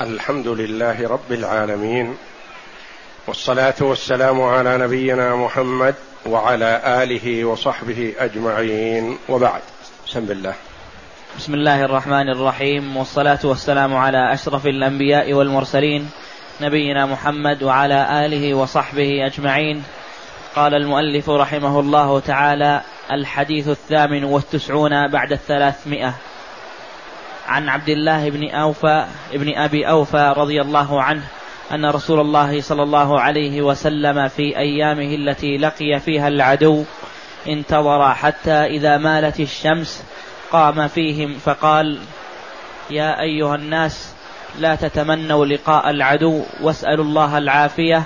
الحمد لله رب العالمين والصلاة والسلام على نبينا محمد وعلى آله وصحبه أجمعين. وبعد بسم الله. بسم الله الرحمن الرحيم. والصلاة والسلام على أشرف الأنبياء والمرسلين نبينا محمد وعلى آله وصحبه أجمعين. قال المؤلف رحمه الله تعالى الحديث الثامن والتسعون بعد الثلاثمائة. عن عبد الله بن أوفى ابن أبي أوفى رضي الله عنه أن رسول الله صلى الله عليه وسلم في أيامه التي لقي فيها العدو انتظر حتى إذا مالت الشمس قام فيهم فقال يا أيها الناس لا تتمنوا لقاء العدو واسألوا الله العافية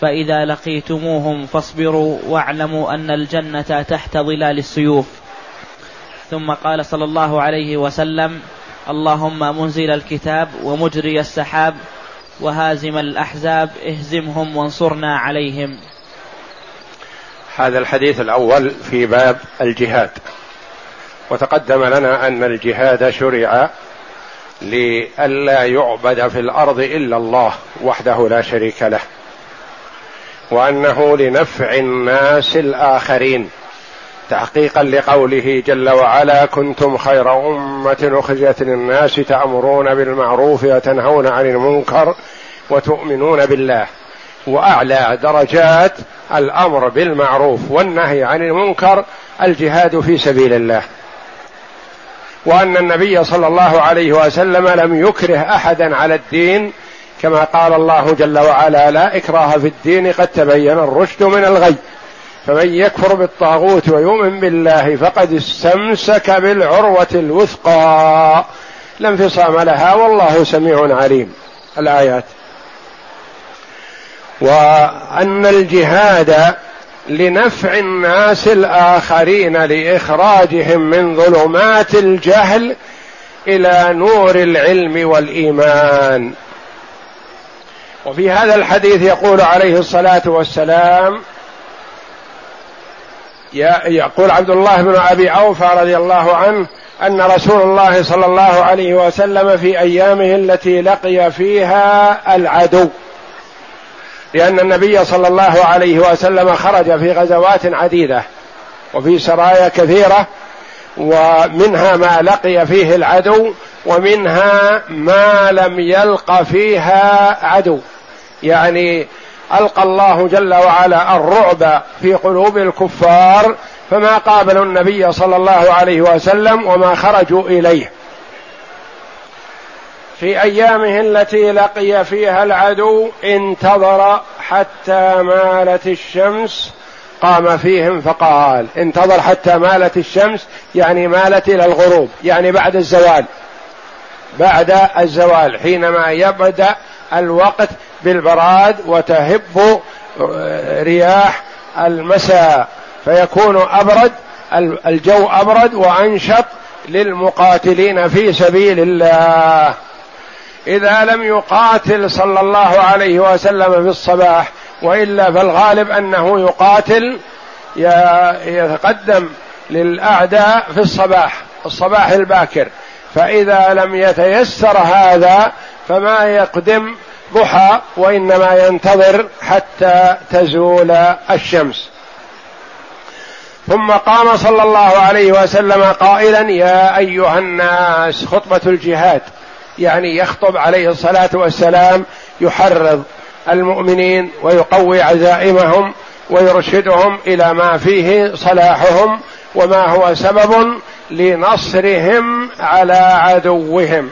فإذا لقيتموهم فاصبروا واعلموا أن الجنة تحت ظلال السيوف. ثم قال صلى الله عليه وسلم اللهم منزل الكتاب ومجري السحاب وهازم الأحزاب اهزمهم وانصرنا عليهم. هذا الحديث الأول في باب الجهاد. وتقدم لنا أن الجهاد شرع لئلا يعبد في الأرض إلا الله وحده لا شريك له وأنه لنفع الناس الآخرين. تحقيقا لقوله جل وعلا كنتم خير أمة أخرجت للناس تأمرون بالمعروف وتنهون عن المنكر وتؤمنون بالله وأعلى درجات الأمر بالمعروف والنهي عن المنكر الجهاد في سبيل الله. وأن النبي صلى الله عليه وسلم لم يكره أحدا على الدين كما قال الله جل وعلا لا إكراه في الدين قد تبين الرشد من الغي. فمن يكفر بالطاغوت ويؤمن بالله فقد استمسك بالعروة الوثقى. لا انفصام لها والله سميع عليم. الآيات. وأن الجهاد لنفع الناس الآخرين لإخراجهم من ظلمات الجهل إلى نور العلم والإيمان. وفي هذا الحديث يقول عليه الصلاة والسلام يقول عبد الله بن أبي أوفى رضي الله عنه أن رسول الله صلى الله عليه وسلم في أيامه التي لقي فيها العدو. لأن النبي صلى الله عليه وسلم خرج في غزوات عديدة وفي سرايا كثيرة ومنها ما لقي فيه العدو ومنها ما لم يلق فيها عدو. يعني ألقى الله جل وعلا الرعب في قلوب الكفار فما قابلوا النبي صلى الله عليه وسلم وما خرجوا إليه. في أيامه التي لقي فيها العدو انتظر حتى مالت الشمس قام فيهم فقال انتظر حتى مالت الشمس يعني مالت إلى الغروب يعني بعد الزوال. بعد الزوال حينما يبدأ الوقت بالبراد وتهب رياح المساء فيكون أبرد الجو أبرد وأنشط للمقاتلين في سبيل الله. إذا لم يقاتل صلى الله عليه وسلم في الصباح وإلا فالغالب أنه يقاتل يتقدم للأعداء في الصباح الصباح الباكر. فإذا لم يتيسر هذا فما يقدم ضحى وإنما ينتظر حتى تزول الشمس. ثم قام صلى الله عليه وسلم قائلا يا أيها الناس خطبة الجهاد. يعني يخطب عليه الصلاة والسلام يحرض المؤمنين ويقوي عزائمهم ويرشدهم إلى ما فيه صلاحهم وما هو سبب لنصرهم على عدوهم.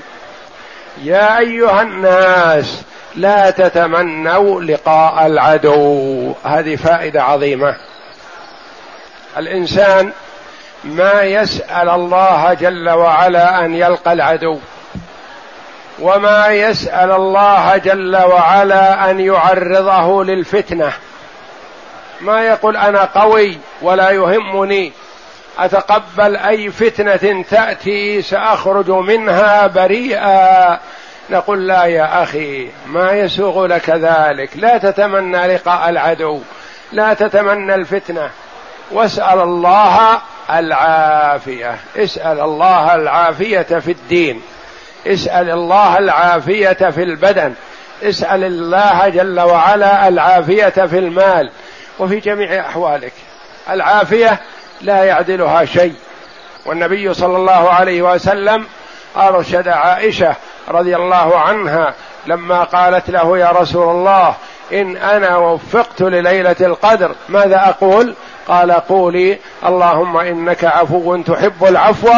يا أيها الناس لا تتمنوا لقاء العدو. هذه فائدة عظيمة. الإنسان ما يسأل الله جل وعلا أن يلقى العدو وما يسأل الله جل وعلا أن يعرضه للفتنة. ما يقول أنا قوي ولا يهمني أتقبل أي فتنة تأتي سأخرج منها بريئا. نقول لا يا أخي ما يسوغ لك ذلك. لا تتمنى لقاء العدو لا تتمنى الفتنة. واسأل الله العافية. اسأل الله العافية في الدين. اسأل الله العافية في البدن. اسأل الله جل وعلا العافية في المال. وفي جميع أحوالك. العافية لا يعدلها شيء. والنبي صلى الله عليه وسلم أرشد عائشة رضي الله عنها لما قالت له يا رسول الله إن أنا وفقت لليلة القدر ماذا أقول؟ قال قولي اللهم إنك عفو تحب العفو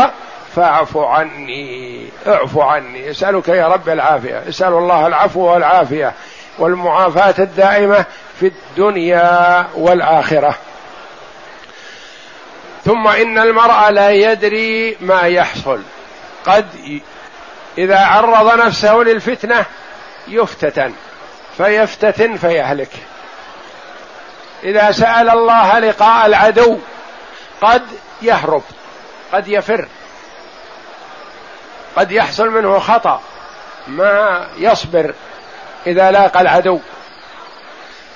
فاعف عني اعف عني اسالك يا رب العافية اسال الله العفو والعافية والمعافاة الدائمة في الدنيا والآخرة. ثم إن المرء لا يدري ما يحصل قد إذا عرض نفسه للفتنة يفتتن فيفتتن فيهلك. إذا سأل الله لقاء العدو قد يهرب قد يفر قد يحصل منه خطأ ما يصبر إذا لاقى العدو.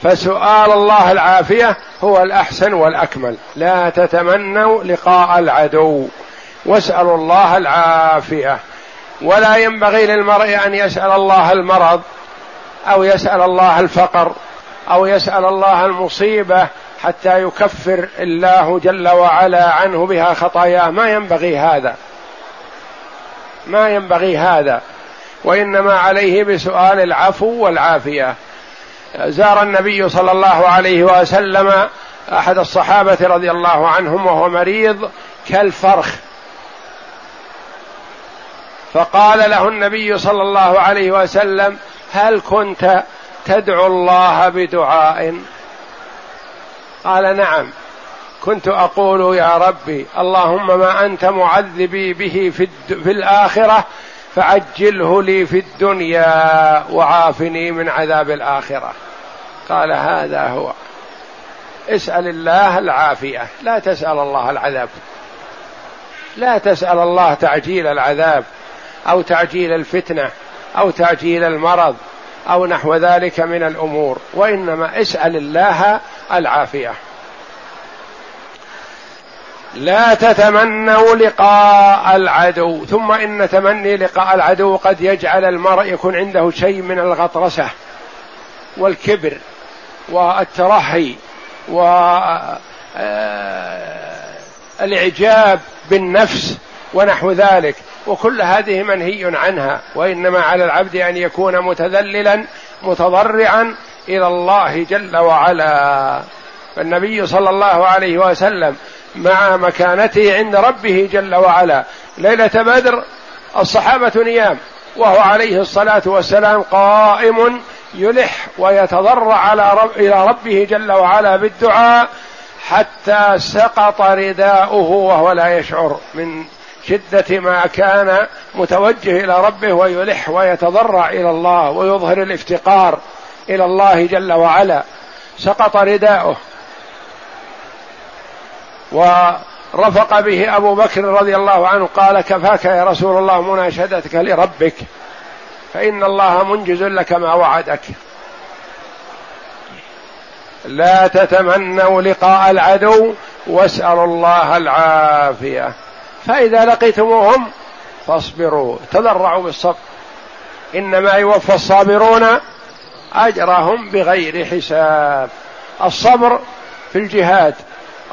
فسؤال الله العافية هو الأحسن والأكمل. لا تتمنوا لقاء العدو. واسألوا الله العافية. ولا ينبغي للمرء أن يسأل الله المرض أو يسأل الله الفقر أو يسأل الله المصيبة حتى يكفر الله جل وعلا عنه بها خطاياه. ما ينبغي هذا. ما ينبغي هذا. وإنما عليه بسؤال العفو والعافية. زار النبي صلى الله عليه وسلم أحد الصحابة رضي الله عنهم وهو مريض كالفرخ. فقال له النبي صلى الله عليه وسلم هل كنت تدعو الله بدعاء؟ قال نعم. كنت أقول يا ربي اللهم ما أنت معذبي به في, في الآخرة فعجله لي في الدنيا وعافني من عذاب الآخرة. قال هذا هو. اسأل الله العافية. لا تسأل الله العذاب. لا تسأل الله تعجيل العذاب. أو تعجيل الفتنة أو تعجيل المرض أو نحو ذلك من الأمور وإنما اسأل الله العافية. لا تتمنوا لقاء العدو ثم إن تمني لقاء العدو قد يجعل المرء يكون عنده شيء من الغطرسة والكبر والترهي والاعجاب بالنفس ونحو ذلك. وكل هذه منهي عنها وإنما على العبد أن يكون متذللا متضرعا إلى الله جل وعلا. فالنبي صلى الله عليه وسلم مع مكانته عند ربه جل وعلا. ليلة بدر الصحابة نيام وهو عليه الصلاة والسلام قائم يلح ويتضرع على رب إلى ربه جل وعلا بالدعاء حتى سقط رداؤه وهو لا يشعر من شدة ما كان متوجه إلى ربه ويلح ويتضرع إلى الله ويظهر الافتقار إلى الله جل وعلا. سقط رداؤه ورفق به أبو بكر رضي الله عنه قال كفاك يا رسول الله مناشدتك لربك فإن الله منجز لك ما وعدك. لا تتمنوا لقاء العدو واسألوا الله العافية. فإذا لقيتموهم فاصبروا تضرعوا بالصبر. إنما يوفى الصابرون أجرهم بغير حساب. الصبر في الجهاد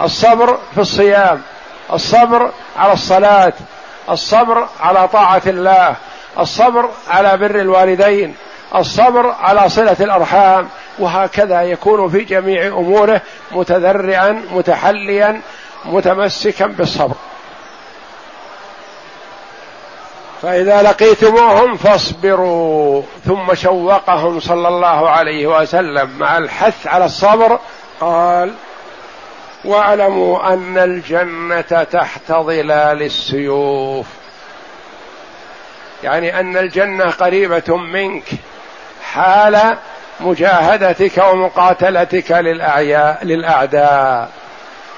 الصبر في الصيام الصبر على الصلاة الصبر على طاعة الله الصبر على بر الوالدين الصبر على صلة الأرحام. وهكذا يكون في جميع أموره متذرعا متحليا متمسكا بالصبر. فإذا لقيتموهم فاصبروا ظم شوقهم صلى الله عليه وسلم مع الحث على الصبر. قال واعلموا أن الجنة تحت ظلال السيوف. يعني أن الجنة قريبة منك حال مجاهدتك ومقاتلتك للأعياء للأعداء.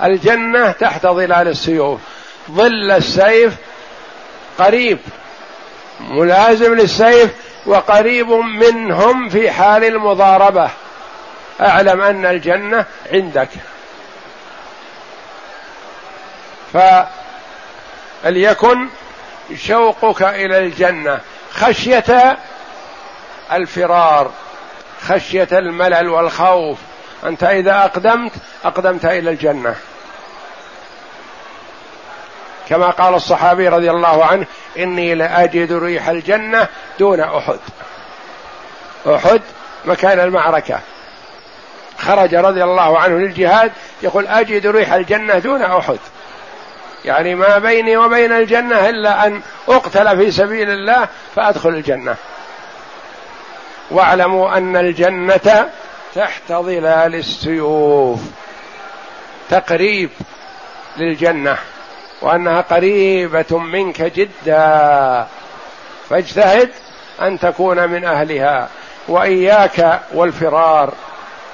الجنة تحت ظلال السيوف. ظل السيف قريب. ملازم للسيف وقريب منهم في حال المضاربة. أعلم أن الجنة عندك. فليكن شوقك إلى الجنة. خشية الفرار خشية الملل والخوف. أنت إذا أقدمت أقدمت إلى الجنة. كما قال الصحابي رضي الله عنه إني لأجد ريح الجنة دون أحد. أحد مكان المعركة. خرج رضي الله عنه للجهاد يقول أجد ريح الجنة دون أحد. يعني ما بيني وبين الجنة إلا أن أقتل في سبيل الله فأدخل الجنة. واعلموا أن الجنة تحت ظلال السيوف. تقريب للجنة. وأنها قريبة منك جدا. فاجتهد أن تكون من أهلها. وإياك والفرار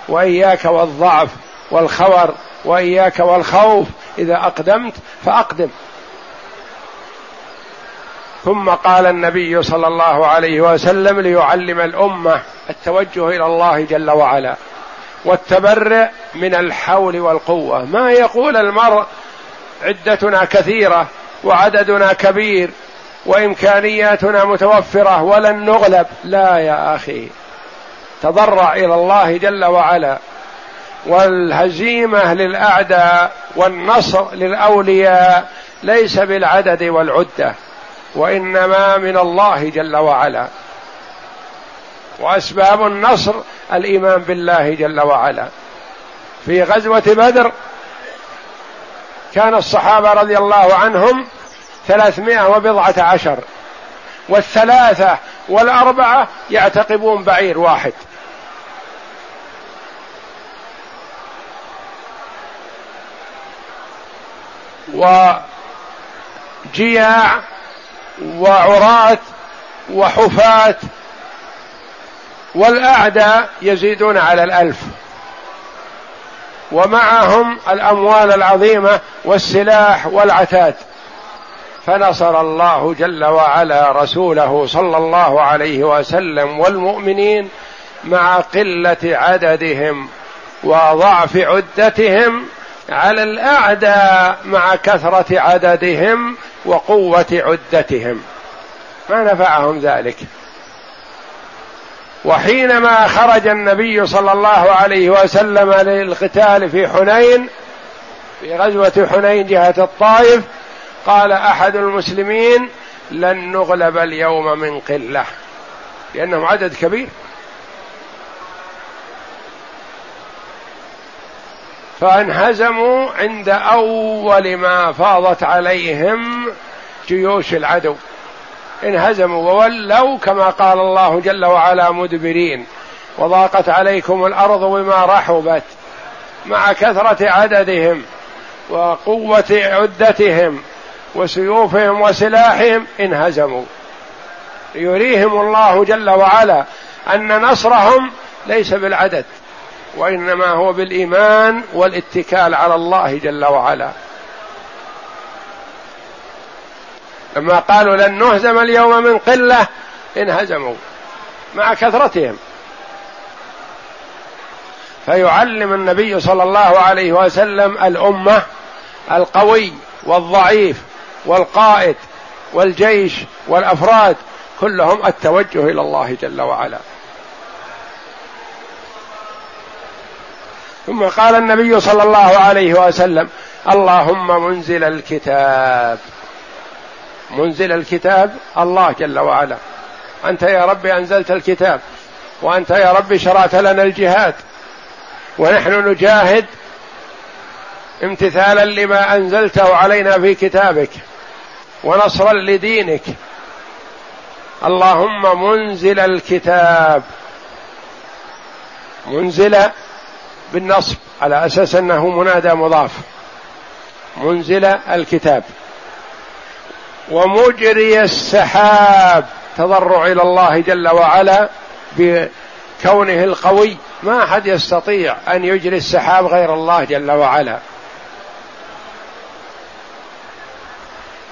وإياك والضعف والخور وإياك والخوف. إذا أقدمت فأقدم. ثم قال النبي صلى الله عليه وسلم ليعلم الأمة التوجه إلى الله جل وعلا والتبرئ من الحول والقوة. ما يقول المرء عدتنا كثيرة وعددنا كبير وإمكانياتنا متوفرة ولن نغلب. لا يا أخي. تضرع إلى الله جل وعلا. والهزيمة للأعداء والنصر للأولياء ليس بالعدد والعدة وإنما من الله جل وعلا. وأسباب النصر الإيمان بالله جل وعلا. في غزوة بدر كان الصحابة رضي الله عنهم ثلاثمائة وبضعة عشر. والثلاثة والأربعة يعتقبون بعير واحد. وجياع وعراة وحفاة والأعداء يزيدون على الألف. ومعهم الأموال العظيمة والسلاح والعتاد. فنصر الله جل وعلا رسوله صلى الله عليه وسلم والمؤمنين مع قلة عددهم وضعف عدتهم على الأعداء مع كثرة عددهم وقوة عدتهم. ما نفعهم ذلك. وحينما خرج النبي صلى الله عليه وسلم للقتال في حنين في غزوة حنين جهة الطائف قال أحد المسلمين لن نغلب اليوم من قلة. لأنهم عدد كبير. فانهزموا عند أول ما فاضت عليهم جيوش العدو. انهزموا وولوا كما قال الله جل وعلا مدبرين وضاقت عليكم الأرض بما رحبت مع كثرة عددهم وقوة عدتهم وسيوفهم وسلاحهم انهزموا. يريهم الله جل وعلا أن نصرهم ليس بالعدد وإنما هو بالإيمان والاتكال على الله جل وعلا. لما قالوا لن نهزم اليوم من قلة انهزموا مع كثرتهم. فيعلم النبي صلى الله عليه وسلم الأمة القوي والضعيف والقائد والجيش والأفراد كلهم التوجه إلى الله جل وعلا. ثم قال النبي صلى الله عليه وسلم اللهم منزل الكتاب. منزل الكتاب الله جل وعلا. أنت يا رب أنزلت الكتاب وأنت يا رب شرعت لنا الجهاد ونحن نجاهد امتثالا لما أنزلته علينا في كتابك ونصرا لدينك. اللهم منزل الكتاب منزل بالنصب على أساس أنه منادى مضاف منزل الكتاب. ومجري السحاب تضرع إلى الله جل وعلا بكونه القوي. ما أحد يستطيع أن يجري السحاب غير الله جل وعلا.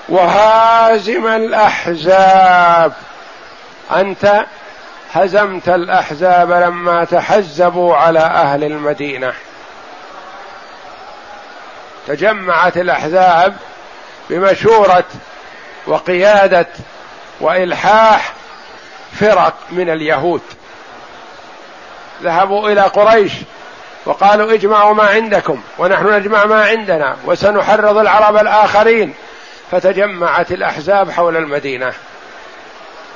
وهازم الأحزاب. أنت هزمت الأحزاب لما تحزبوا على أهل المدينة. تجمعت الأحزاب بمشورة وقيادة وإلحاح فرق من اليهود. ذهبوا إلى قريش وقالوا اجمعوا ما عندكم ونحن نجمع ما عندنا وسنحرض العرب الآخرين. فتجمعت الأحزاب حول المدينة.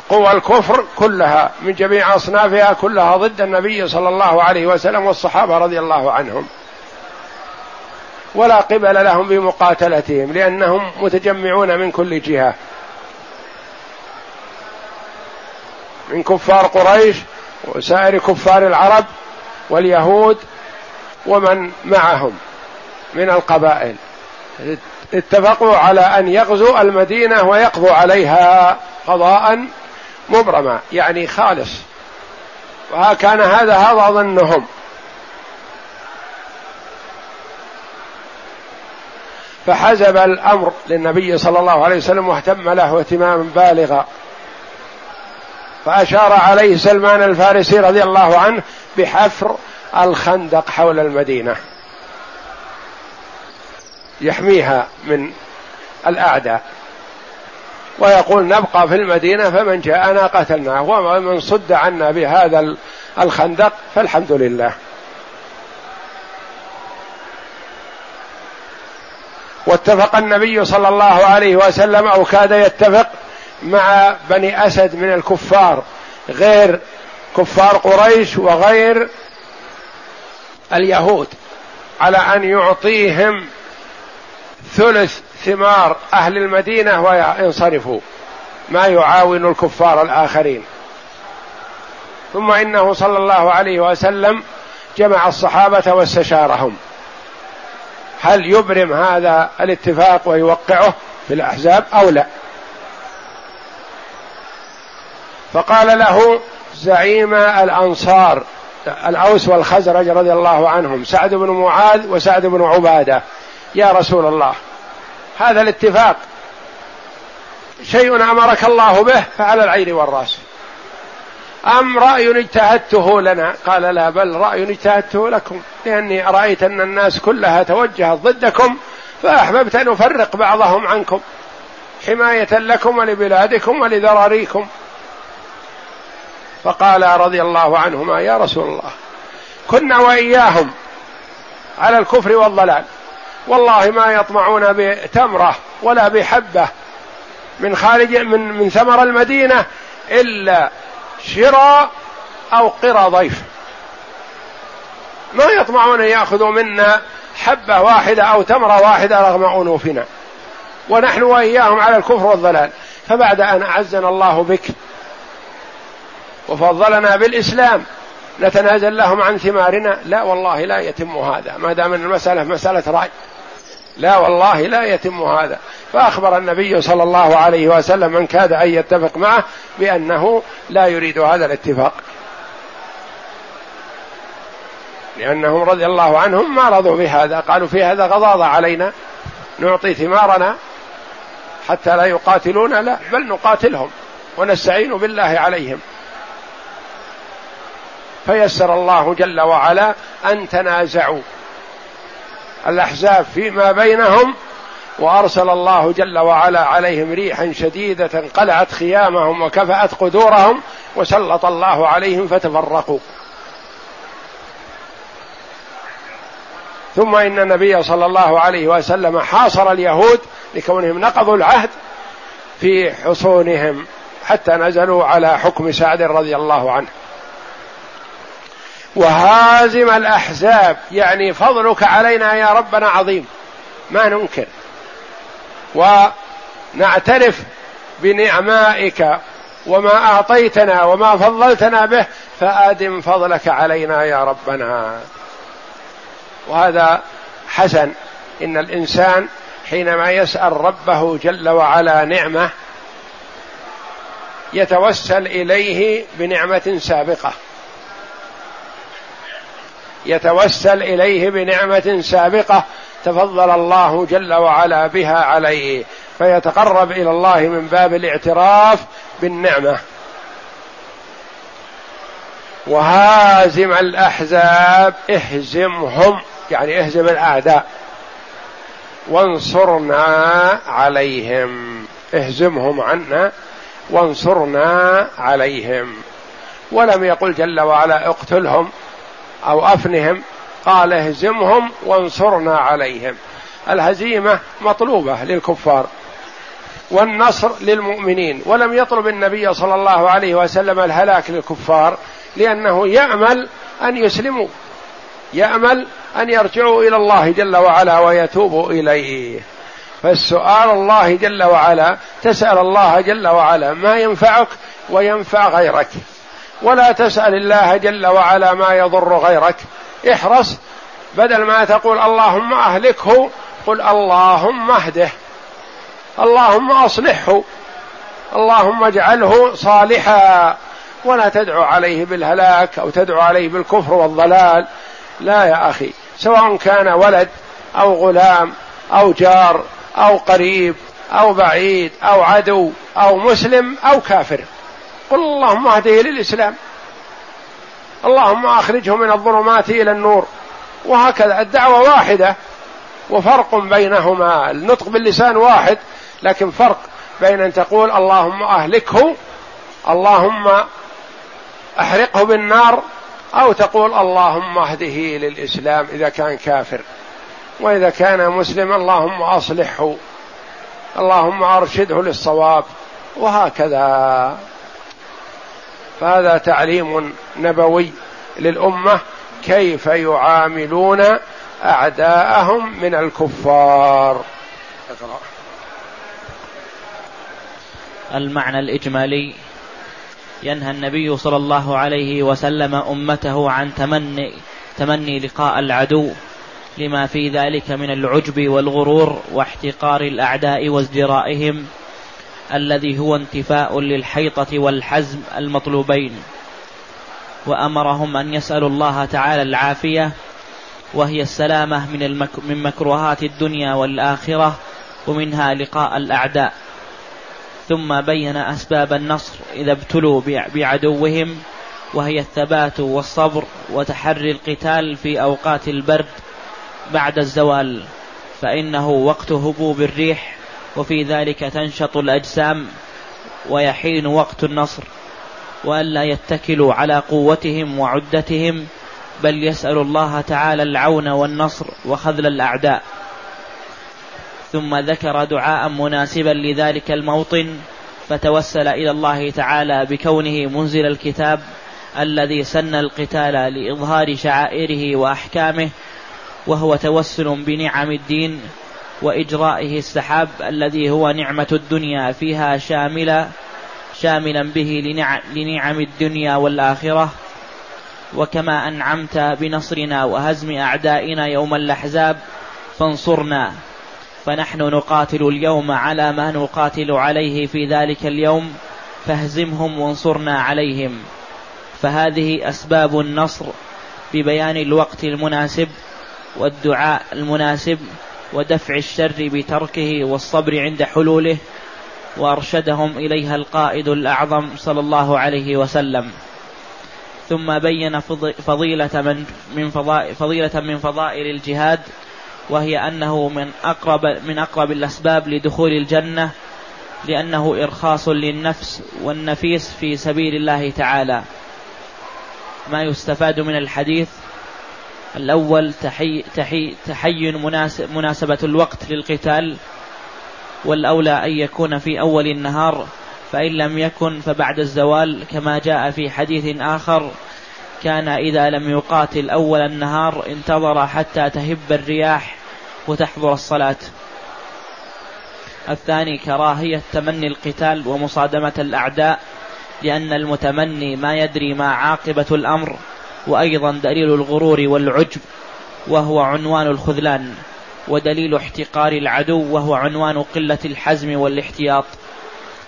قوى الكفر كلها من جميع أصنافها كلها ضد النبي صلى الله عليه وسلم والصحابة رضي الله عنهم. ولا قبل لهم بمقاتلتهم لأنهم متجمعون من كل جهة. من كفار قريش وسائر كفار العرب واليهود ومن معهم من القبائل. اتفقوا على أن يغزوا المدينة ويقضوا عليها قضاء مبرما يعني خالص. وكان هذا هذا ظنهم. فحزب الأمر للنبي صلى الله عليه وسلم واهتم له اهتماما بالغا. فأشار عليه سلمان الفارسي رضي الله عنه بحفر الخندق حول المدينة. يحميها من الأعداء. ويقول نبقى في المدينة فمن جاءنا قتلناه ومن صد عنا بهذا الخندق فالحمد لله. واتفق النبي صلى الله عليه وسلم أو كاد يتفق مع بني أسد من الكفار غير كفار قريش وغير اليهود على أن يعطيهم ثلث ثمار أهل المدينة وينصرفوا ما يعاون الكفار الآخرين. ثم إنه صلى الله عليه وسلم جمع الصحابة واستشارهم. هل يبرم هذا الاتفاق ويوقعه في الأحزاب أو لا؟ فقال له زعيم الأنصار الأوس والخزرج رضي الله عنهم سعد بن معاذ وسعد بن عبادة. يا رسول الله هذا الاتفاق شيء أمرك الله به فعلى العين والرأس. أم رأي اجتهدته لنا؟ قال لا بل رأي اجتهدته لكم لأني رأيت أن الناس كلها توجهت ضدكم فأحببت أن أفرق بعضهم عنكم حماية لكم ولبلادكم ولذراريكم. فقال رضي الله عنهما يا رسول الله كنا وإياهم على الكفر والضلال والله ما يطمعون بتمرة ولا بحبة من خارج من من ثمر المدينة إلا شراء أو قرى ضيف. ما يطمعون أن يأخذوا منا حبة واحدة أو تمرة واحدة رغم أنوفنا. ونحن وإياهم على الكفر والضلال. فبعد أن أعزنا الله بك وفضلنا بالإسلام نتنازل لهم عن ثمارنا. لا والله لا يتم هذا. ما دام المسألة مسألة رأي. لا والله لا يتم هذا. فأخبر النبي صلى الله عليه وسلم من كاد أن يتفق معه بأنه لا يريد هذا الاتفاق. لأنهم رضي الله عنهم ما رضوا بهذا. قالوا في هذا غضاضة علينا. نعطي ثمارنا حتى لا يقاتلون لا بل نقاتلهم ونستعين بالله عليهم. فيسر الله جل وعلا أن تنازعوا. الأحزاب فيما بينهم وأرسل الله جل وعلا عليهم ريحا شديدة قلعت خيامهم وكفأت قدورهم وسلط الله عليهم فتفرقوا. ثم إن النبي صلى الله عليه وسلم حاصر اليهود لكونهم نقضوا العهد في حصونهم حتى نزلوا على حكم سعد رضي الله عنه. وهازم الأحزاب. يعني فضلك علينا يا ربنا عظيم. ما ننكر. ونعترف بنعمائك وما أعطيتنا وما فضلتنا به فآدم فضلك علينا يا ربنا. وهذا حسن. إن الإنسان حينما يسأل ربه جل وعلا نعمة يتوسل إليه بنعمة سابقة. يتوسل إليه بنعمة سابقة تفضل الله جل وعلا بها عليه فيتقرب إلى الله من باب الاعتراف بالنعمة. وهازم الأحزاب اهزمهم يعني اهزم الأعداء. وانصرنا عليهم. اهزمهم عنا وانصرنا عليهم. ولم يقل جل وعلا اقتلهم. أو أفنهم قال اهزمهم وانصرنا عليهم. الهزيمة مطلوبة للكفار والنصر للمؤمنين ولم يطلب النبي صلى الله عليه وسلم الهلاك للكفار لأنه يأمل أن يسلموا يأمل أن يرجعوا إلى الله جل وعلا ويتوبوا إليه. فالسؤال الله جل وعلا تسأل الله جل وعلا ما ينفعك وينفع غيرك. ولا تسأل الله جل وعلا ما يضر غيرك. احرص. بدل ما تقول اللهم أهلكه قل اللهم اهده. اللهم أصلحه. اللهم اجعله صالحا. ولا تدعو عليه بالهلاك أو تدعو عليه بالكفر والضلال. لا يا أخي. سواء كان ولد أو غلام أو جار أو قريب أو بعيد أو عدو أو مسلم أو كافر. قل اللهم اهده للإسلام. اللهم أخرجه من الظلمات إلى النور. وهكذا الدعوة واحدة وفرق بينهما. النطق باللسان واحد لكن فرق بين أن تقول اللهم أهلكه اللهم أحرقه بالنار أو تقول اللهم اهده للإسلام إذا كان كافر. وإذا كان مسلما اللهم أصلحه اللهم أرشده للصواب. وهكذا. فهذا تعليم نبوي للأمة كيف يعاملون أعداءهم من الكفار. المعنى الإجمالي ينهى النبي صلى الله عليه وسلم أمته عن تمني تمني لقاء العدو لما في ذلك من العجب والغرور واحتقار الأعداء وازدرائهم. الذي هو انتفاء للحيطة والحزم المطلوبين. وأمرهم أن يسألوا الله تعالى العافية وهي السلامة من المك من مكروهات الدنيا والآخرة ومنها لقاء الأعداء. ثم بين أسباب النصر إذا ابتلوا بعدوهم وهي الثبات والصبر وتحري القتال في أوقات البرد بعد الزوال. فإنه وقت هبوب الريح وفي ذلك تنشط الأجسام ويحين وقت النصر وألا يتكلوا على قوتهم وعدتهم بل يسال الله تعالى العون والنصر وخذل الأعداء. ثم ذكر دعاء مناسبا لذلك الموطن فتوسل إلى الله تعالى بكونه منزل الكتاب الذي سن القتال لإظهار شعائره وأحكامه وهو توسل بنعم الدين وإجرائه السحاب الذي هو نعمة الدنيا فيها شاملة شاملا به لنعم الدنيا والآخرة. وكما أنعمت بنصرنا وهزم أعدائنا يوم الأحزاب فانصرنا. فنحن نقاتل اليوم على ما نقاتل عليه في ذلك اليوم فاهزمهم وانصرنا عليهم. فهذه أسباب النصر ببيان الوقت المناسب والدعاء المناسب ودفع الشر بتركه والصبر عند حلوله وأرشدهم إليها القائد الأعظم صلى الله عليه وسلم. ثم بين فضيلة من من فضيلة من فضائل الجهاد وهي أنه من أقرب من أقرب الأسباب لدخول الجنة لأنه إرخاص للنفس والنفيس في سبيل الله تعالى. ما يستفاد من الحديث الأول تحي تحي تحين مناسب مناسبة الوقت للقتال والأولى أن يكون في أول النهار فإن لم يكن فبعد الزوال كما جاء في حديث آخر كان إذا لم يقاتل أول النهار انتظر حتى تهب الرياح وتحضر الصلاة. الثاني كراهية تمني القتال ومصادمة الأعداء لأن المتمني ما يدري ما عاقبة الأمر وأيضا دليل الغرور والعجب وهو عنوان الخذلان ودليل احتقار العدو وهو عنوان قلة الحزم والاحتياط.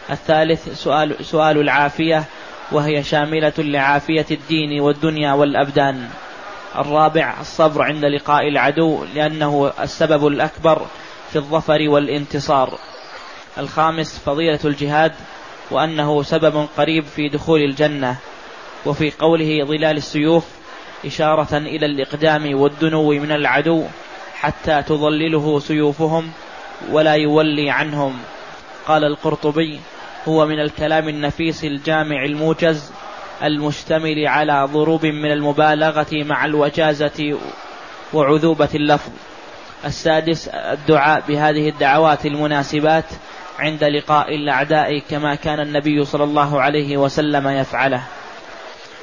الثالث سؤال, سؤال العافية وهي شاملة لعافية الدين والدنيا والأبدان. الرابع الصبر عند لقاء العدو لأنه السبب الأكبر في الظفر والانتصار. الخامس فضيلة الجهاد وأنه سبب قريب في دخول الجنة. وفي قوله ظلال السيوف إشارة إلى الإقدام والدنو من العدو حتى تظلله سيوفهم ولا يولي عنهم. قال القرطبي هو من الكلام النفيس الجامع الموجز المشتمل على ضروب من المبالغة مع الوجازة وعذوبة اللفظ. السادس الدعاء بهذه الدعوات المناسبات عند لقاء الأعداء كما كان النبي صلى الله عليه وسلم يفعله.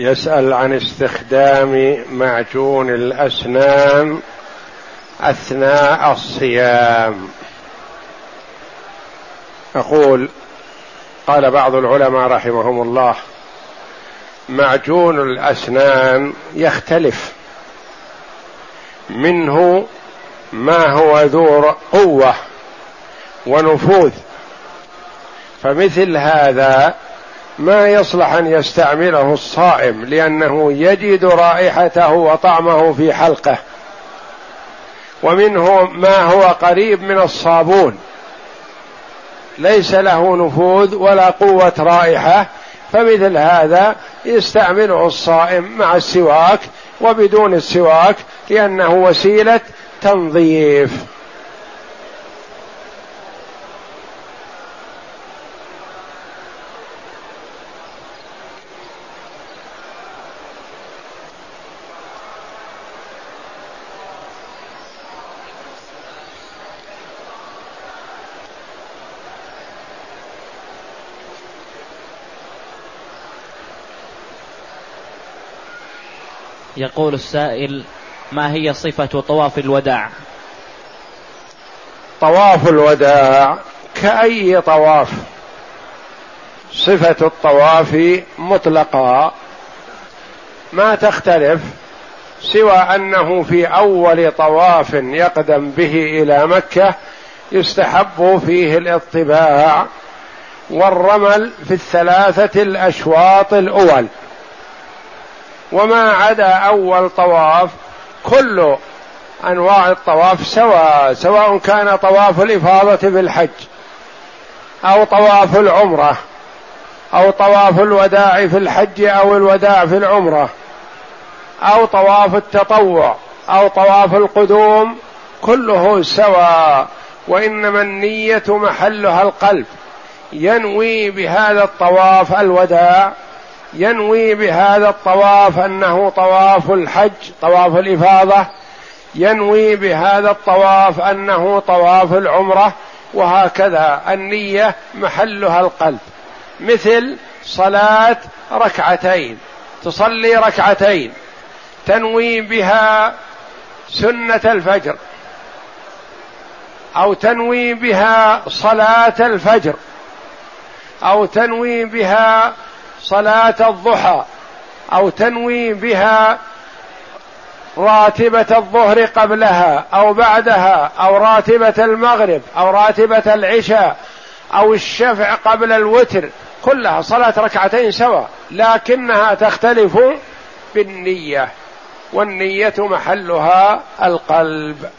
يسأل عن استخدام معجون الأسنان أثناء الصيام. أقول قال بعض العلماء رحمهم الله معجون الأسنان يختلف. منه ما هو ذو قوة ونفوذ. فمثل هذا ما يصلح أن يستعمله الصائم لأنه يجد رائحته وطعمه في حلقه. ومنه ما هو قريب من الصابون. ليس له نفوذ ولا قوة رائحة فمثل هذا يستعمله الصائم مع السواك وبدون السواك لأنه وسيلة تنظيف. يقول السائل ما هي صفة طواف الوداع؟ طواف الوداع كأي طواف؟ صفة الطواف مطلقة. ما تختلف سوى أنه في أول طواف يقدم به إلى مكة يستحب فيه الاطباع والرمل في الثلاثة الأشواط الأول. وما عدا أول طواف كل أنواع الطواف سواء سواء كان طواف الإفاضة بالحج أو طواف العمرة أو طواف الوداع في الحج أو الوداع في العمرة أو طواف التطوع أو طواف القدوم كله سواء. وإنما النية محلها القلب ينوي بهذا الطواف الوداع ينوي بهذا الطواف أنه طواف الحج طواف الإفاضة. ينوي بهذا الطواف أنه طواف العمرة. وهكذا النية محلها القلب. مثل صلاة ركعتين. تصلي ركعتين. تنوي بها سنة الفجر. أو تنوي بها صلاة الفجر. أو تنوي بها صلاة الضحى أو تنوي بها راتبة الظهر قبلها أو بعدها أو راتبة المغرب أو راتبة العشاء أو الشفع قبل الوتر كلها صلاة ركعتين سواء لكنها تختلف بالنية والنية محلها القلب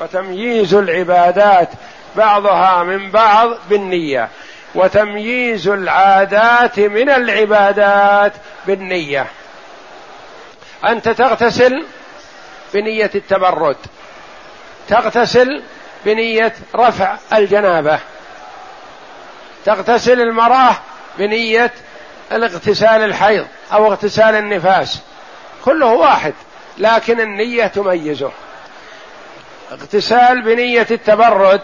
وتمييز العبادات بعضها من بعض بالنية. وتمييز العادات من العبادات بالنية. أنت تغتسل بنية التبرد. تغتسل بنية رفع الجنابة. تغتسل المرأة بنية الاغتسال الحيض أو اغتسال النفاس. كله واحد لكن النية تميزه. اغتسال بنية التبرد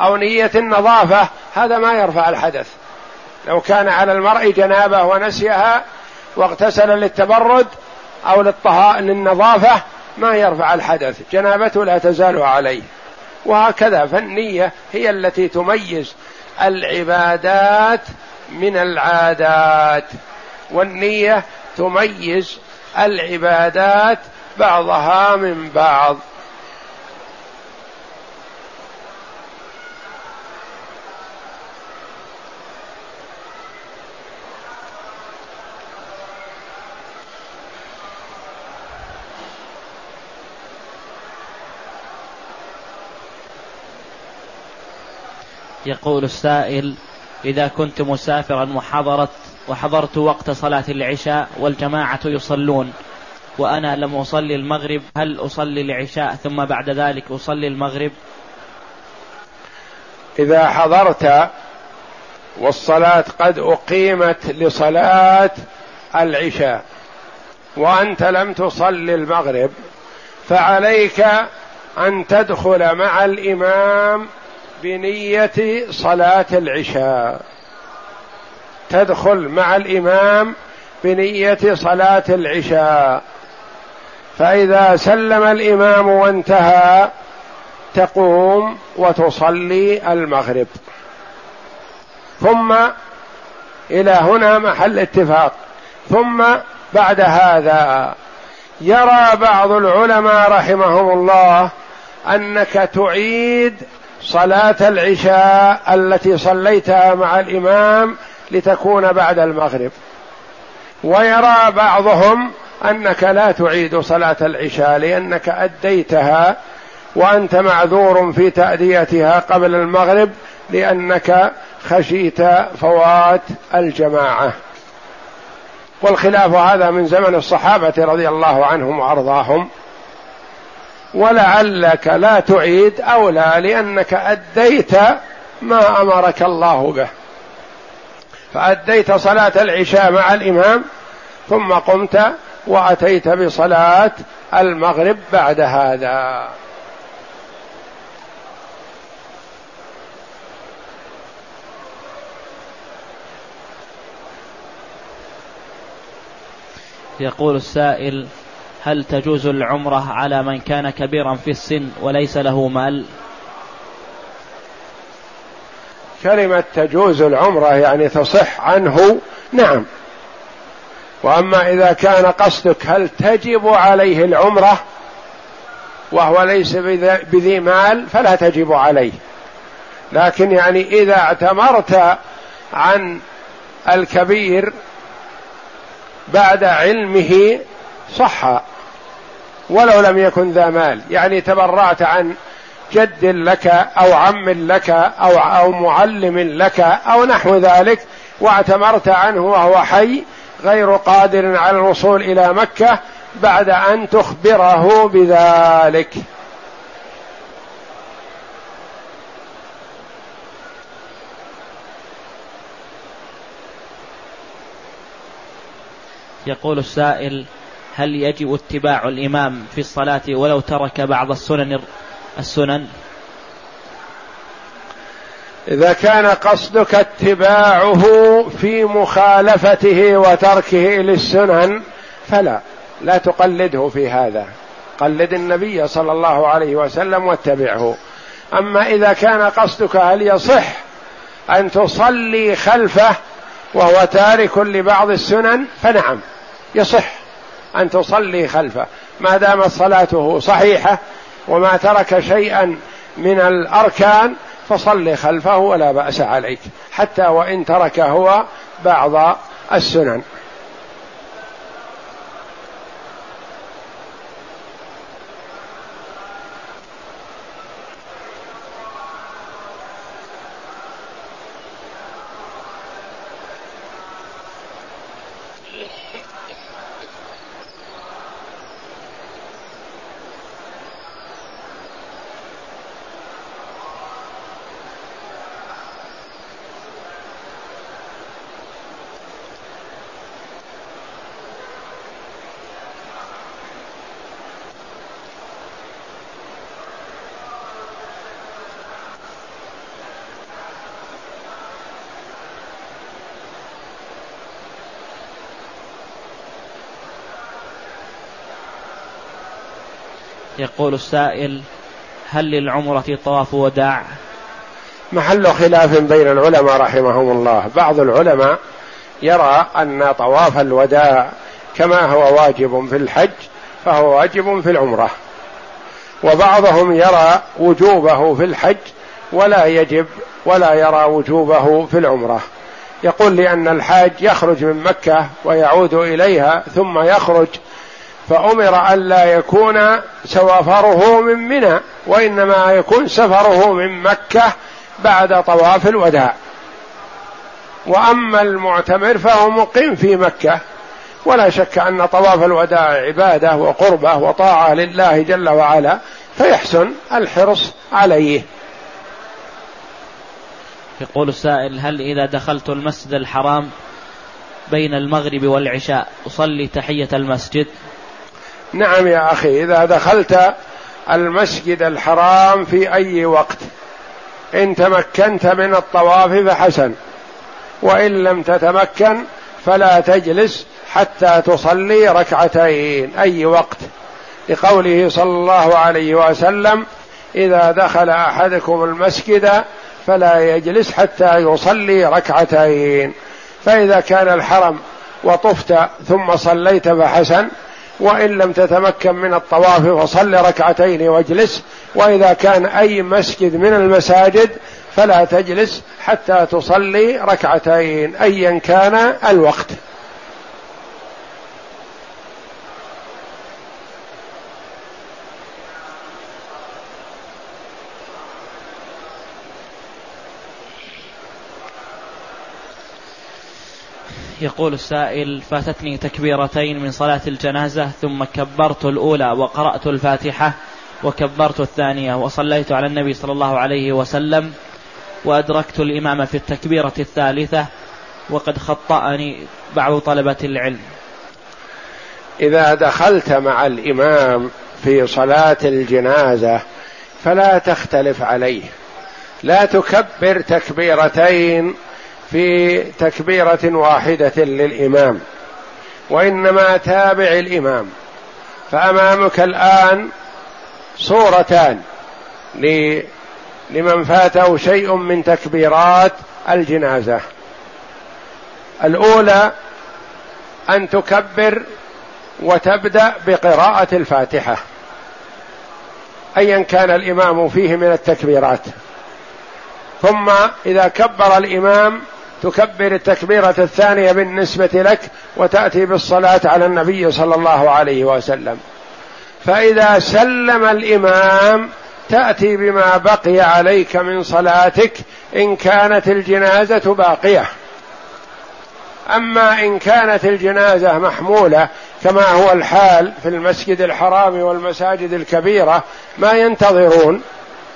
أو نية النظافة هذا ما يرفع الحدث. لو كان على المرء جنابة ونسيها واغتسل للتبرد أو للطهاء للنظافة ما يرفع الحدث. جنابته لا تزال عليه. وهكذا فالنية هي التي تميز العبادات من العادات. والنية تميز العبادات بعضها من بعض. يقول السائل إذا كنت مسافرا وحضرت وحضرت وقت صلاة العشاء والجماعة يصلون وأنا لم أصلي المغرب هل أصلي العشاء ثم بعد ذلك أصلي المغرب؟ إذا حضرت والصلاة قد أقيمت لصلاة العشاء وأنت لم تصلي المغرب فعليك أن تدخل مع الإمام بنية صلاة العشاء. تدخل مع الإمام بنية صلاة العشاء. فإذا سلم الإمام وانتهى تقوم وتصلي المغرب. ثم إلى هنا محل اتفاق. ثم بعد هذا يرى بعض العلماء رحمهم الله أنك تعيد صلاة العشاء التي صليتها مع الإمام لتكون بعد المغرب. ويرى بعضهم أنك لا تعيد صلاة العشاء لأنك أديتها وأنت معذور في تأديتها قبل المغرب لأنك خشيت فوات الجماعة. والخلاف هذا من زمن الصحابة رضي الله عنهم وأرضاهم. ولعلك لا تعيد أو لا لأنك أديت ما أمرك الله به. فأديت صلاة العشاء مع الإمام ثم قمت وأتيت بصلاة المغرب بعد هذا. يقول السائل هل تجوز العمرة على من كان كبيرا في السن وليس له مال؟ كلمة تجوز العمرة يعني تصح عنه نعم. وأما إذا كان قصدك هل تجب عليه العمرة وهو ليس بذي مال فلا تجب عليه. لكن يعني إذا اعتمرت عن الكبير بعد علمه صح. ولو لم يكن ذا مال. يعني تبرأت عن جد لك أو عم لك أو أو معلم لك أو نحو ذلك واعتمرت عنه وهو حي غير قادر على الوصول إلى مكة بعد أن تخبره بذلك. يقول السائل هل يجب اتباع الإمام في الصلاة ولو ترك بعض السنن السنن؟ إذا كان قصدك اتباعه في مخالفته وتركه للسنن فلا. لا تقلده في هذا. قلد النبي صلى الله عليه وسلم واتبعه. أما إذا كان قصدك هل يصح أن تصلي خلفه وهو تارك لبعض السنن فنعم يصح. أن تصلي خلفه. ما دامت صلاته صحيحة وما ترك شيئا من الأركان فصلي خلفه ولا بأس عليك. حتى وإن ترك هو بعض السنن. يقول السائل هل للعمرة طواف وداع؟ محل خلاف بين العلماء رحمهم الله. بعض العلماء يرى أن طواف الوداع كما هو واجب في الحج فهو واجب في العمرة. وبعضهم يرى وجوبه في الحج ولا يجب ولا يرى وجوبه في العمرة. يقول لأن الحاج يخرج من مكة ويعود إليها ثم يخرج فأمر ألا يكون سفره من منى وإنما يكون سفره من مكة بعد طواف الوداع. وأما المعتمر فهو مقيم في مكة. ولا شك أن طواف الوداع عبادة وقربة وطاعة لله جل وعلا فيحسن الحرص عليه. يقول السائل هل إذا دخلت المسجد الحرام بين المغرب والعشاء أصلي تحية المسجد؟ نعم يا أخي إذا دخلت المسجد الحرام في أي وقت إن تمكنت من الطواف فحسن وإن لم تتمكن فلا تجلس حتى تصلي ركعتين أي وقت. لقوله صلى الله عليه وسلم إذا دخل أحدكم المسجد فلا يجلس حتى يصلي ركعتين فإذا كان الحرم وطفت ثم صليت فحسن وإن لم تتمكن من الطواف فصل ركعتين واجلس. وإذا كان أي مسجد من المساجد فلا تجلس حتى تصلي ركعتين ايا كان الوقت. يقول السائل فاتتني تكبيرتين من صلاة الجنازة ثم كبرت الأولى وقرأت الفاتحة وكبرت الثانية وصليت على النبي صلى الله عليه وسلم وأدركت الإمام في التكبيرة الثالثة وقد خطأني بعض طلبة العلم. إذا دخلت مع الإمام في صلاة الجنازة فلا تختلف عليه. لا تكبر تكبيرتين في تكبيرة واحدة للإمام وإنما تابع الإمام. فأمامك الآن صورتان لمن فاته شيء من تكبيرات الجنازة. الأولى أن تكبر وتبدأ بقراءة الفاتحة. ايا كان الإمام فيه من التكبيرات. ثم إذا كبر الإمام تكبر التكبيرة الثانية بالنسبة لك وتأتي بالصلاة على النبي صلى الله عليه وسلم. فإذا سلم الإمام تأتي بما بقي عليك من صلاتك إن كانت الجنازة باقية. أما إن كانت الجنازة محمولة كما هو الحال في المسجد الحرام والمساجد الكبيرة ما ينتظرون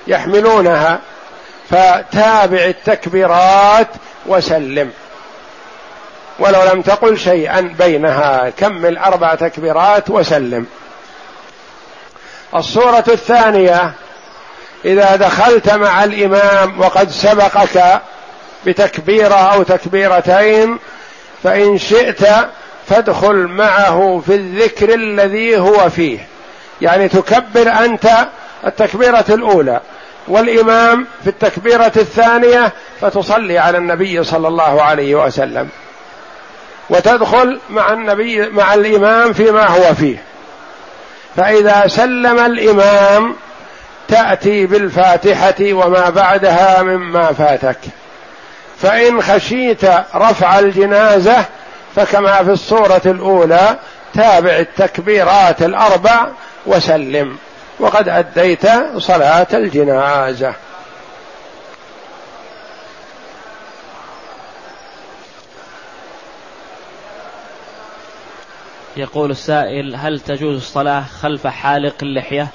يحملونها. فتابع التكبيرات وسلم. ولو لم تقل شيئا بينها كمل أربع تكبيرات وسلم. الصورة الثانية إذا دخلت مع الإمام وقد سبقك بتكبيرة أو تكبيرتين فإن شئت فادخل معه في الذكر الذي هو فيه. يعني تكبر أنت التكبيرة الأولى. والإمام في التكبيرة الثانية فتصلي على النبي صلى الله عليه وسلم. وتدخل مع النبي مع الإمام فيما هو فيه. فإذا سلم الإمام تأتي بالفاتحة وما بعدها مما فاتك. فإن خشيت رفع الجنازة فكما في الصورة الأولى تابع التكبيرات الأربع وسلم. وقد أديت صلاة الجنازة. يقول السائل هل تجوز الصلاة خلف حالق اللحية؟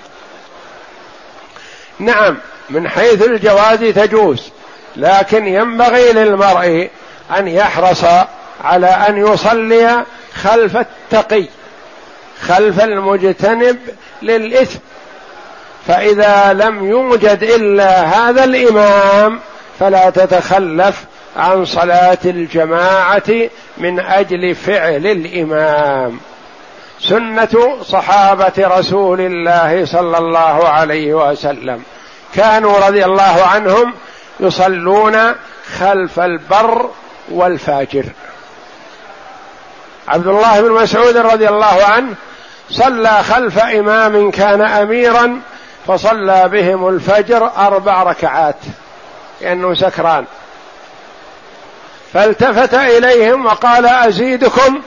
نعم من حيث الجواز تجوز لكن ينبغي للمرء أن يحرص على أن يصلي خلف التقي خلف المجتنب للإثم. فإذا لم يوجد إلا هذا الإمام فلا تتخلف عن صلاة الجماعة من أجل فعل الإمام. سنة صحابة رسول الله صلى الله عليه وسلم. كانوا رضي الله عنهم يصلون خلف البر والفاجر. عبد الله بن مسعود رضي الله عنه صلى خلف إمام كان أميرا فصلى بهم الفجر أربع ركعات لأنه سكران. فالتفت إليهم وقال أزيدكم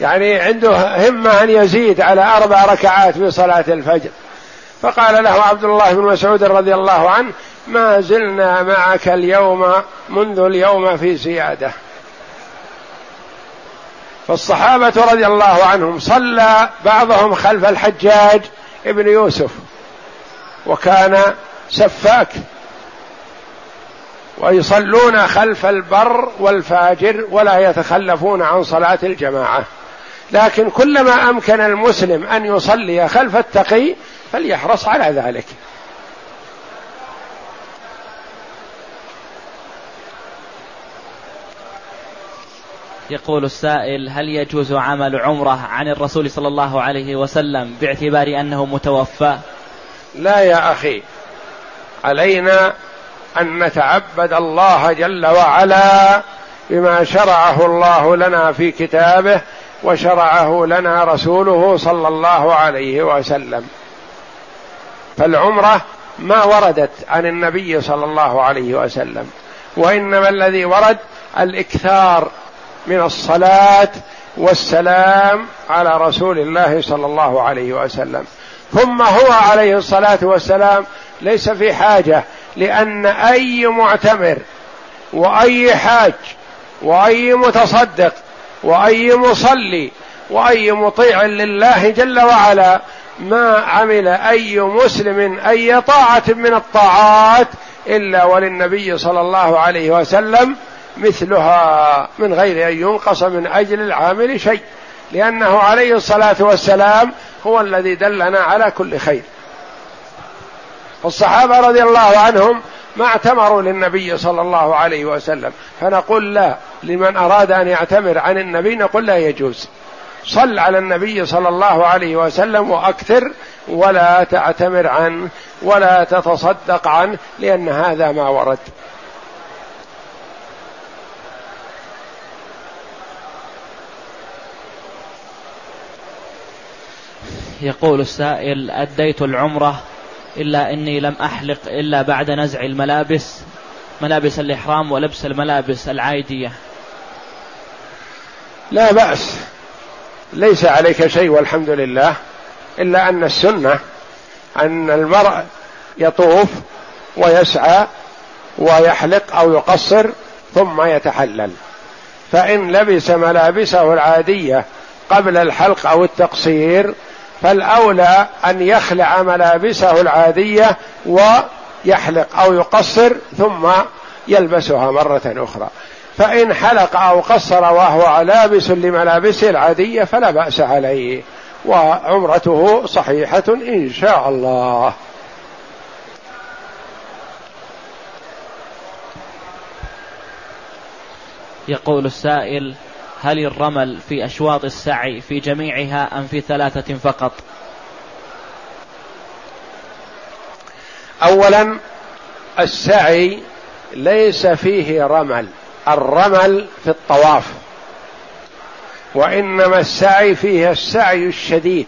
يعني عنده همة أن يزيد على أربع ركعات في صلاة الفجر. فقال له عبد الله بن مسعود رضي الله عنه ما زلنا معك اليوم منذ اليوم في زيادة. فالصحابة رضي الله عنهم صلى بعضهم خلف الحجاج ابن يوسف وكان سفاك ويصلون خلف البر والفاجر ولا يتخلفون عن صلاة الجماعة. لكن كلما أمكن المسلم أن يصلي خلف التقي فليحرص على ذلك. يقول السائل هل يجوز عمل عمرة عن الرسول صلى الله عليه وسلم باعتبار أنه متوفى؟ لا يا أخي علينا أن نتعبد الله جل وعلا بما شرعه الله لنا في كتابه وشرعه لنا رسوله صلى الله عليه وسلم. فالعمرة ما وردت عن النبي صلى الله عليه وسلم وإنما الذي ورد الإكثار من الصلاة والسلام على رسول الله صلى الله عليه وسلم. ثم هو عليه الصلاة والسلام ليس في حاجة لأن أي معتمر وأي حاج وأي متصدق وأي مصلي وأي مطيع لله جل وعلا ما عمل أي مسلم أي طاعة من الطاعات إلا وللنبي صلى الله عليه وسلم مثلها من غير أن ينقص من أجل العامل شيء. لأنه عليه الصلاة والسلام هو الذي دلنا على كل خير. الصحابة رضي الله عنهم ما اعتمروا للنبي صلى الله عليه وسلم. فنقول لا لمن أراد أن يعتمر عن النبي نقول لا يجوز. صل على النبي صلى الله عليه وسلم وأكثر ولا تعتمر عنه ولا تتصدق عنه لأن هذا ما ورد. يقول السائل أديت العمرة إلا أني لم أحلق إلا بعد نزع الملابس ملابس الإحرام ولبس الملابس العادية. لا بأس. ليس عليك شيء والحمد لله إلا أن السنة أن المرء يطوف ويسعى ويحلق أو يقصر ثم يتحلل. فإن لبس ملابسه العادية قبل الحلق أو التقصير فالأولى أن يخلع ملابسه العادية ويحلق أو يقصر ثم يلبسها مرة أخرى. فإن حلق أو قصر وهو لابس لملابسه العادية فلا بأس عليه وعمرته صحيحة إن شاء الله. يقول السائل هل الرمل في أشواط السعي في جميعها أم في ثلاثة فقط؟ أولا السعي ليس فيه رمل. الرمل في الطواف. وإنما السعي فيه السعي الشديد.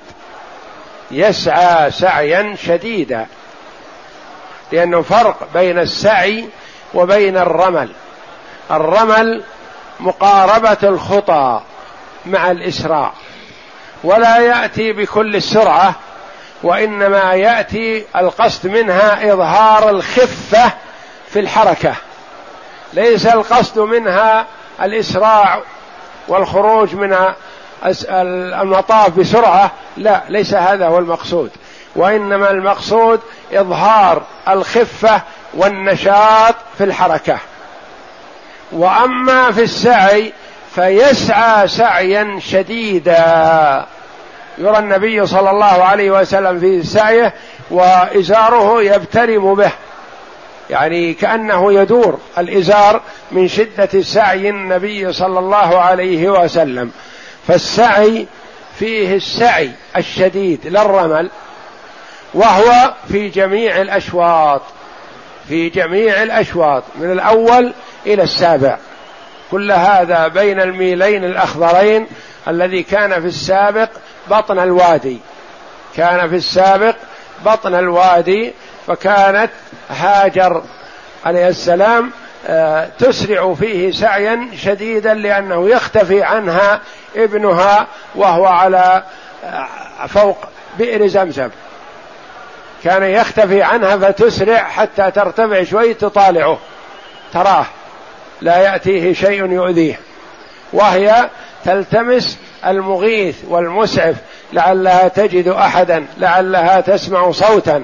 يسعى سعيا شديدا. لأنه فرق بين السعي وبين الرمل. الرمل مقاربة الخطى مع الاسراع ولا يأتي بكل السرعة وإنما يأتي القصد منها إظهار الخفة في الحركة. ليس القصد منها الإسراع والخروج من المطاف بسرعة لا ليس هذا هو المقصود. وإنما المقصود إظهار الخفة والنشاط في الحركة. وأما في السعي فيسعى سعيا شديدا. يرى النبي صلى الله عليه وسلم في سعيه وإزاره يبترم به. يعني كأنه يدور الإزار من شدة سعي النبي صلى الله عليه وسلم. فالسعي فيه السعي الشديد للرمل وهو في جميع الأشواط في جميع الأشواط. من الأول إلى السابع. كل هذا بين الميلين الأخضرين الذي كان في السابق بطن الوادي. كان في السابق بطن الوادي فكانت هاجر عليه السلام آه، تسرع فيه سعيا شديدا لأنه يختفي عنها ابنها وهو على آه، فوق بئر زمزم. كان يختفي عنها فتسرع حتى ترتفع شوي تطالعه. تراه. لا يأتيه شيء يؤذيه. وهي تلتمس المغيث والمسعف لعلها تجد أحدا لعلها تسمع صوتا.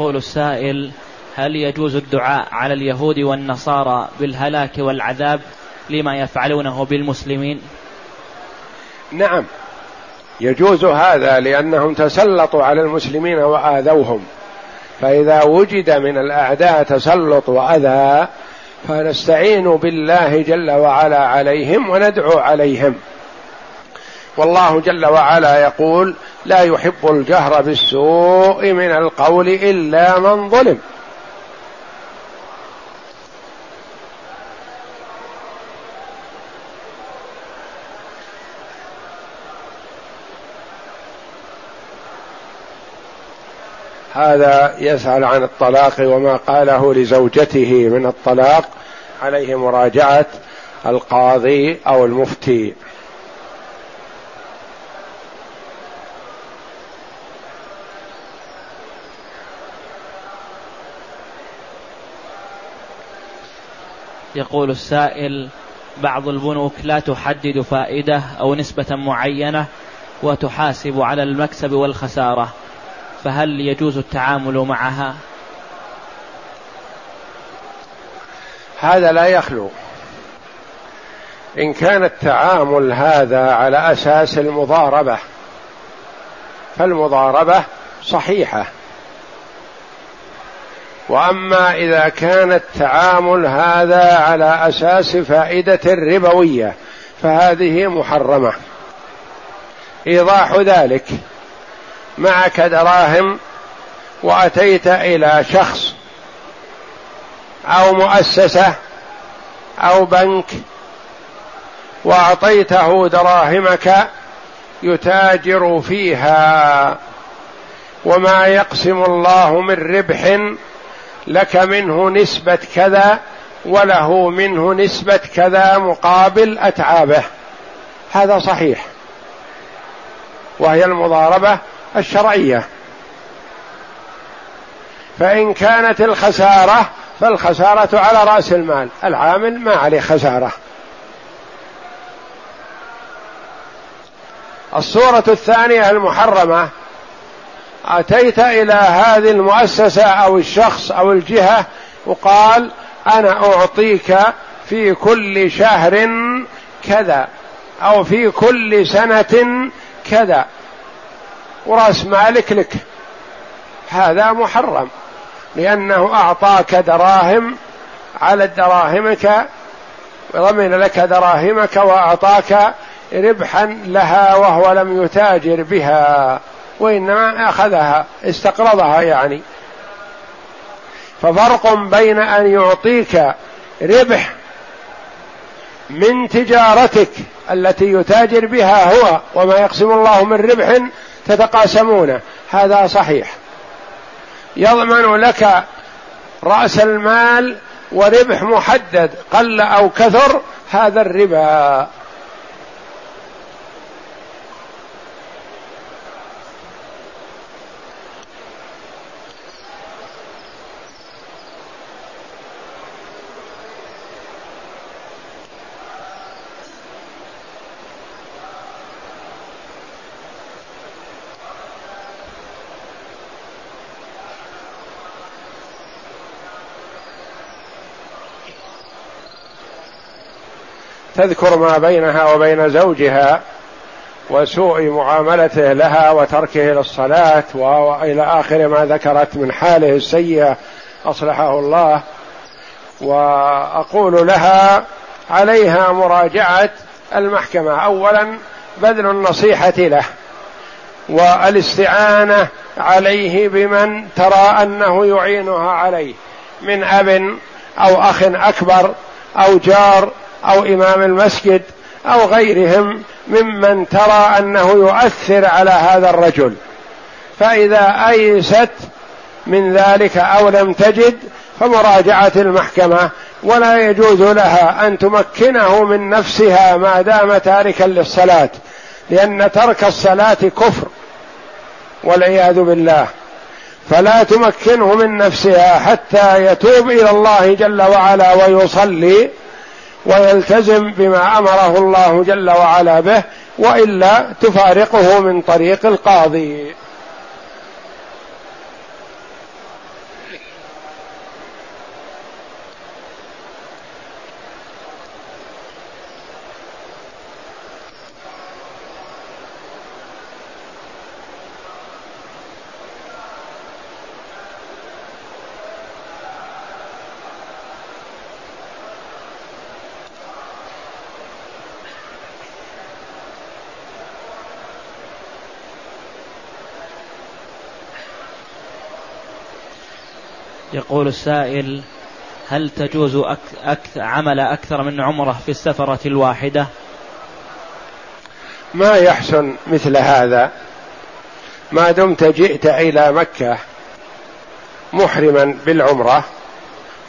يقول السائل هل يجوز الدعاء على اليهود والنصارى بالهلاك والعذاب لما يفعلونه بالمسلمين؟ نعم. يجوز هذا لأنهم تسلطوا على المسلمين وآذوهم. فإذا وجد من الأعداء تسلط وأذى فنستعين بالله جل وعلا عليهم وندعو عليهم. والله جل وعلا يقول لا يحب الجهر بالسوء من القول إلا من ظلم. هذا يسأل عن الطلاق وما قاله لزوجته من الطلاق عليه مراجعة القاضي أو المفتي. يقول السائل بعض البنوك لا تحدد فائدة أو نسبة معينة وتحاسب على المكسب والخسارة فهل يجوز التعامل معها؟ هذا لا يخلو. إن كان التعامل هذا على أساس المضاربة فالمضاربة صحيحة. وأما إذا كان التعامل هذا على أساس فائدة ربوية فهذه محرمة. إيضاح ذلك. معك دراهم وأتيت إلى شخص أو مؤسسة أو بنك وأعطيته دراهمك يتاجر فيها وما يقسم الله من ربح لك منه نسبة كذا وله منه نسبة كذا مقابل أتعابه. هذا صحيح. وهي المضاربة الشرعية. فإن كانت الخسارة فالخسارة على رأس المال العامل ما عليه خسارة. الصورة الثانية المحرمة أتيت إلى هذه المؤسسة أو الشخص أو الجهة وقال أنا أعطيك في كل شهر كذا أو في كل سنة كذا ورأس مالك لك. هذا محرم لأنه أعطاك دراهم على دراهمك ضمن لك دراهمك وأعطاك ربحا لها وهو لم يتاجر بها. وإنما أخذها استقرضها يعني. ففرق بين أن يعطيك ربح من تجارتك التي يتاجر بها هو وما يقسم الله من ربح تتقاسمونه. هذا صحيح. يضمن لك رأس المال وربح محدد قل أو كثر هذا الربا. تذكر ما بينها وبين زوجها وسوء معاملته لها وتركه للصلاة وإلى آخر ما ذكرت من حاله السيئة أصلحه الله. وأقول لها عليها مراجعة المحكمة. أولا بذل النصيحة له والاستعانة عليه بمن ترى أنه يعينها عليه من أب أو أخ أكبر أو جار أو إمام المسجد أو غيرهم ممن ترى أنه يؤثر على هذا الرجل. فإذا أيست من ذلك أو لم تجد فمراجعة المحكمة ولا يجوز لها أن تمكنه من نفسها ما دام تاركا للصلاة لأن ترك الصلاة كفر والعياذ بالله. فلا تمكنه من نفسها حتى يتوب إلى الله جل وعلا ويصلي ويلتزم بما أمره الله جل وعلا به وإلا تفارقه من طريق القاضي. يقول السائل هل تجوز أك أك عمل أكثر من عمرة في السفرة الواحدة؟ ما يحسن مثل هذا. ما دمت جئت إلى مكة محرما بالعمرة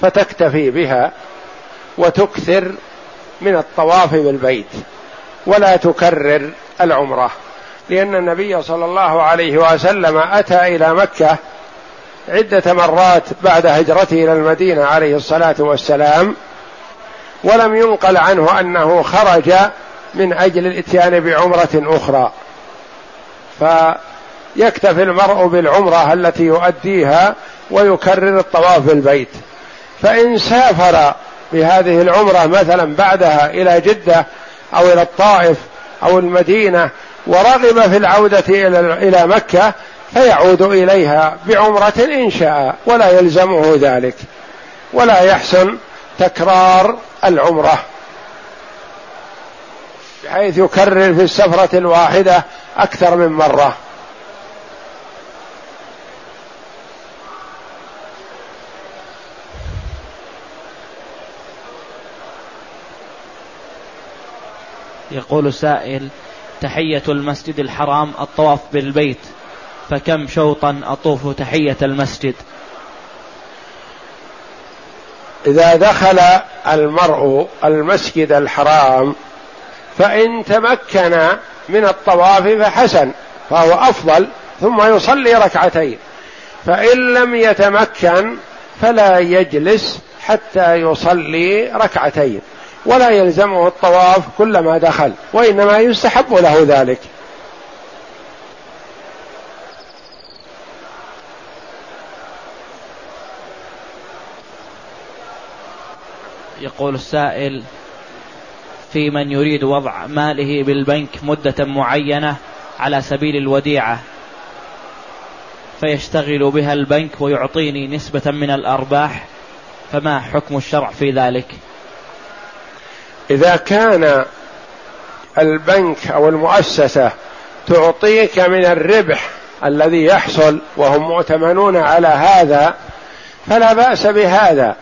فتكتفي بها وتكثر من الطواف بالبيت ولا تكرر العمرة لأن النبي صلى الله عليه وسلم أتى إلى مكة عدة مرات بعد هجرته إلى المدينة عليه الصلاة والسلام ولم ينقل عنه أنه خرج من أجل الإتيان بعمرة أخرى. فيكتفي المرء بالعمرة التي يؤديها ويكرر الطواف بالبيت. فإن سافر بهذه العمرة مثلا بعدها إلى جدة أو إلى الطائف أو المدينة ورغب في العودة إلى مكة فيعود إليها بعمرة إن شاء ولا يلزمه ذلك ولا يحسن تكرار العمرة. بحيث يكرر في السفرة الواحدة أكثر من مرة. يقول سائل تحية المسجد الحرام الطواف بالبيت. فكم شوطا أطوف تحية المسجد. إذا دخل المرء المسجد الحرام فإن تمكن من الطواف فحسن فهو أفضل ثم يصلي ركعتين. فإن لم يتمكن فلا يجلس حتى يصلي ركعتين ولا يلزمه الطواف كلما دخل وإنما يستحب له ذلك. يقول السائل في من يريد وضع ماله بالبنك مدة معينة على سبيل الوديعة فيشتغل بها البنك ويعطيني نسبة من الأرباح فما حكم الشرع في ذلك؟ إذا كان البنك أو المؤسسة تعطيك من الربح الذي يحصل وهم مؤتمنون على هذا فلا بأس بهذا.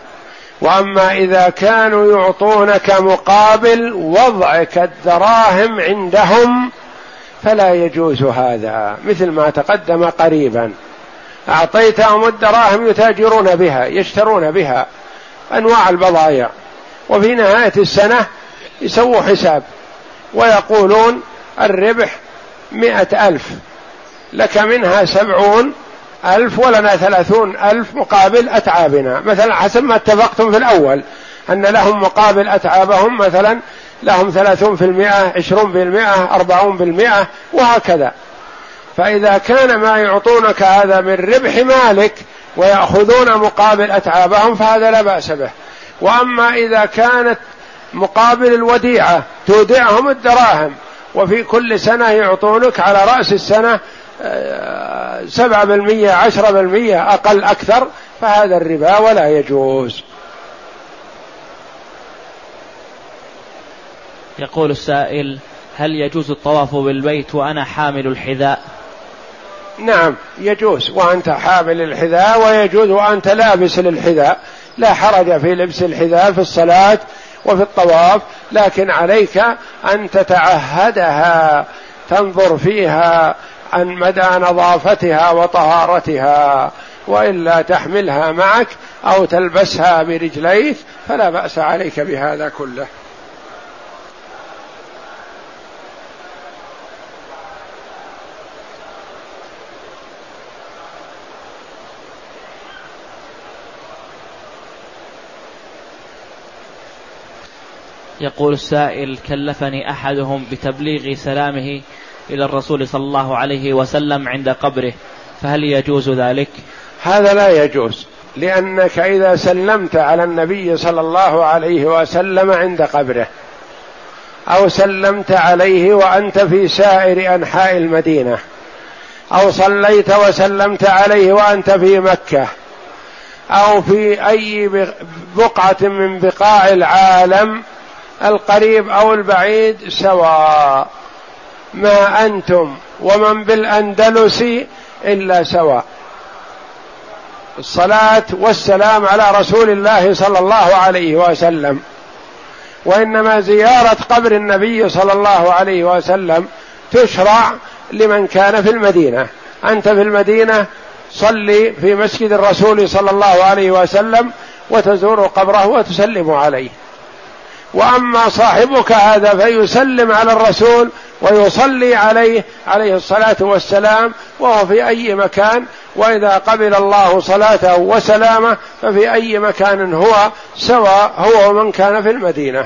وأما إذا كانوا يعطونك مقابل وضعك الدراهم عندهم فلا يجوز هذا مثل ما تقدم قريبا. اعطيتهم الدراهم يتاجرون بها يشترون بها أنواع البضائع. وفي نهاية السنة يسووا حساب ويقولون الربح مئة ألف لك منها سبعون ألف ولنا ثلاثون ألف مقابل أتعابنا. مثلا حسب ما اتفقتم في الأول أن لهم مقابل أتعابهم مثلا لهم ثلاثون في المئة عشرون في المئة أربعون في المئة وهكذا. فإذا كان ما يعطونك هذا من ربح مالك ويأخذون مقابل أتعابهم فهذا لا بأس به. وأما إذا كانت مقابل الوديعة تودعهم الدراهم وفي كل سنة يعطونك على رأس السنة سبعة بالمية عشرة بالمية أقل أكثر فهذا الربا ولا يجوز. يقول السائل هل يجوز الطواف بالبيت وأنا حامل الحذاء؟ نعم يجوز وأنت حامل الحذاء ويجوز وأنت لابس للحذاء. لا حرج في لبس الحذاء في الصلاة وفي الطواف لكن عليك أن تتعهدها تنظر فيها عن مدى نظافتها وطهارتها وإلا تحملها معك أو تلبسها برجليك فلا بأس عليك بهذا كله. يقول السائل كلفني أحدهم بتبليغ سلامه إلى الرسول صلى الله عليه وسلم عند قبره فهل يجوز ذلك؟ هذا لا يجوز لأنك إذا سلمت على النبي صلى الله عليه وسلم عند قبره أو سلمت عليه وأنت في سائر أنحاء المدينة أو صليت وسلمت عليه وأنت في مكة أو في أي بقعة من بقاع العالم القريب أو البعيد سواء ما أنتم ومن بالأندلس إلا سواء. الصلاة والسلام على رسول الله صلى الله عليه وسلم. وإنما زيارة قبر النبي صلى الله عليه وسلم تشرع لمن كان في المدينة. أنت في المدينة صلي في مسجد الرسول صلى الله عليه وسلم وتزور قبره وتسلم عليه. وأما صاحبك هذا فيسلم على الرسول ويصلي عليه عليه الصلاة والسلام وهو في أي مكان وإذا قبل الله صلاته وسلامه ففي أي مكان هو سواء هو ومن كان في المدينة.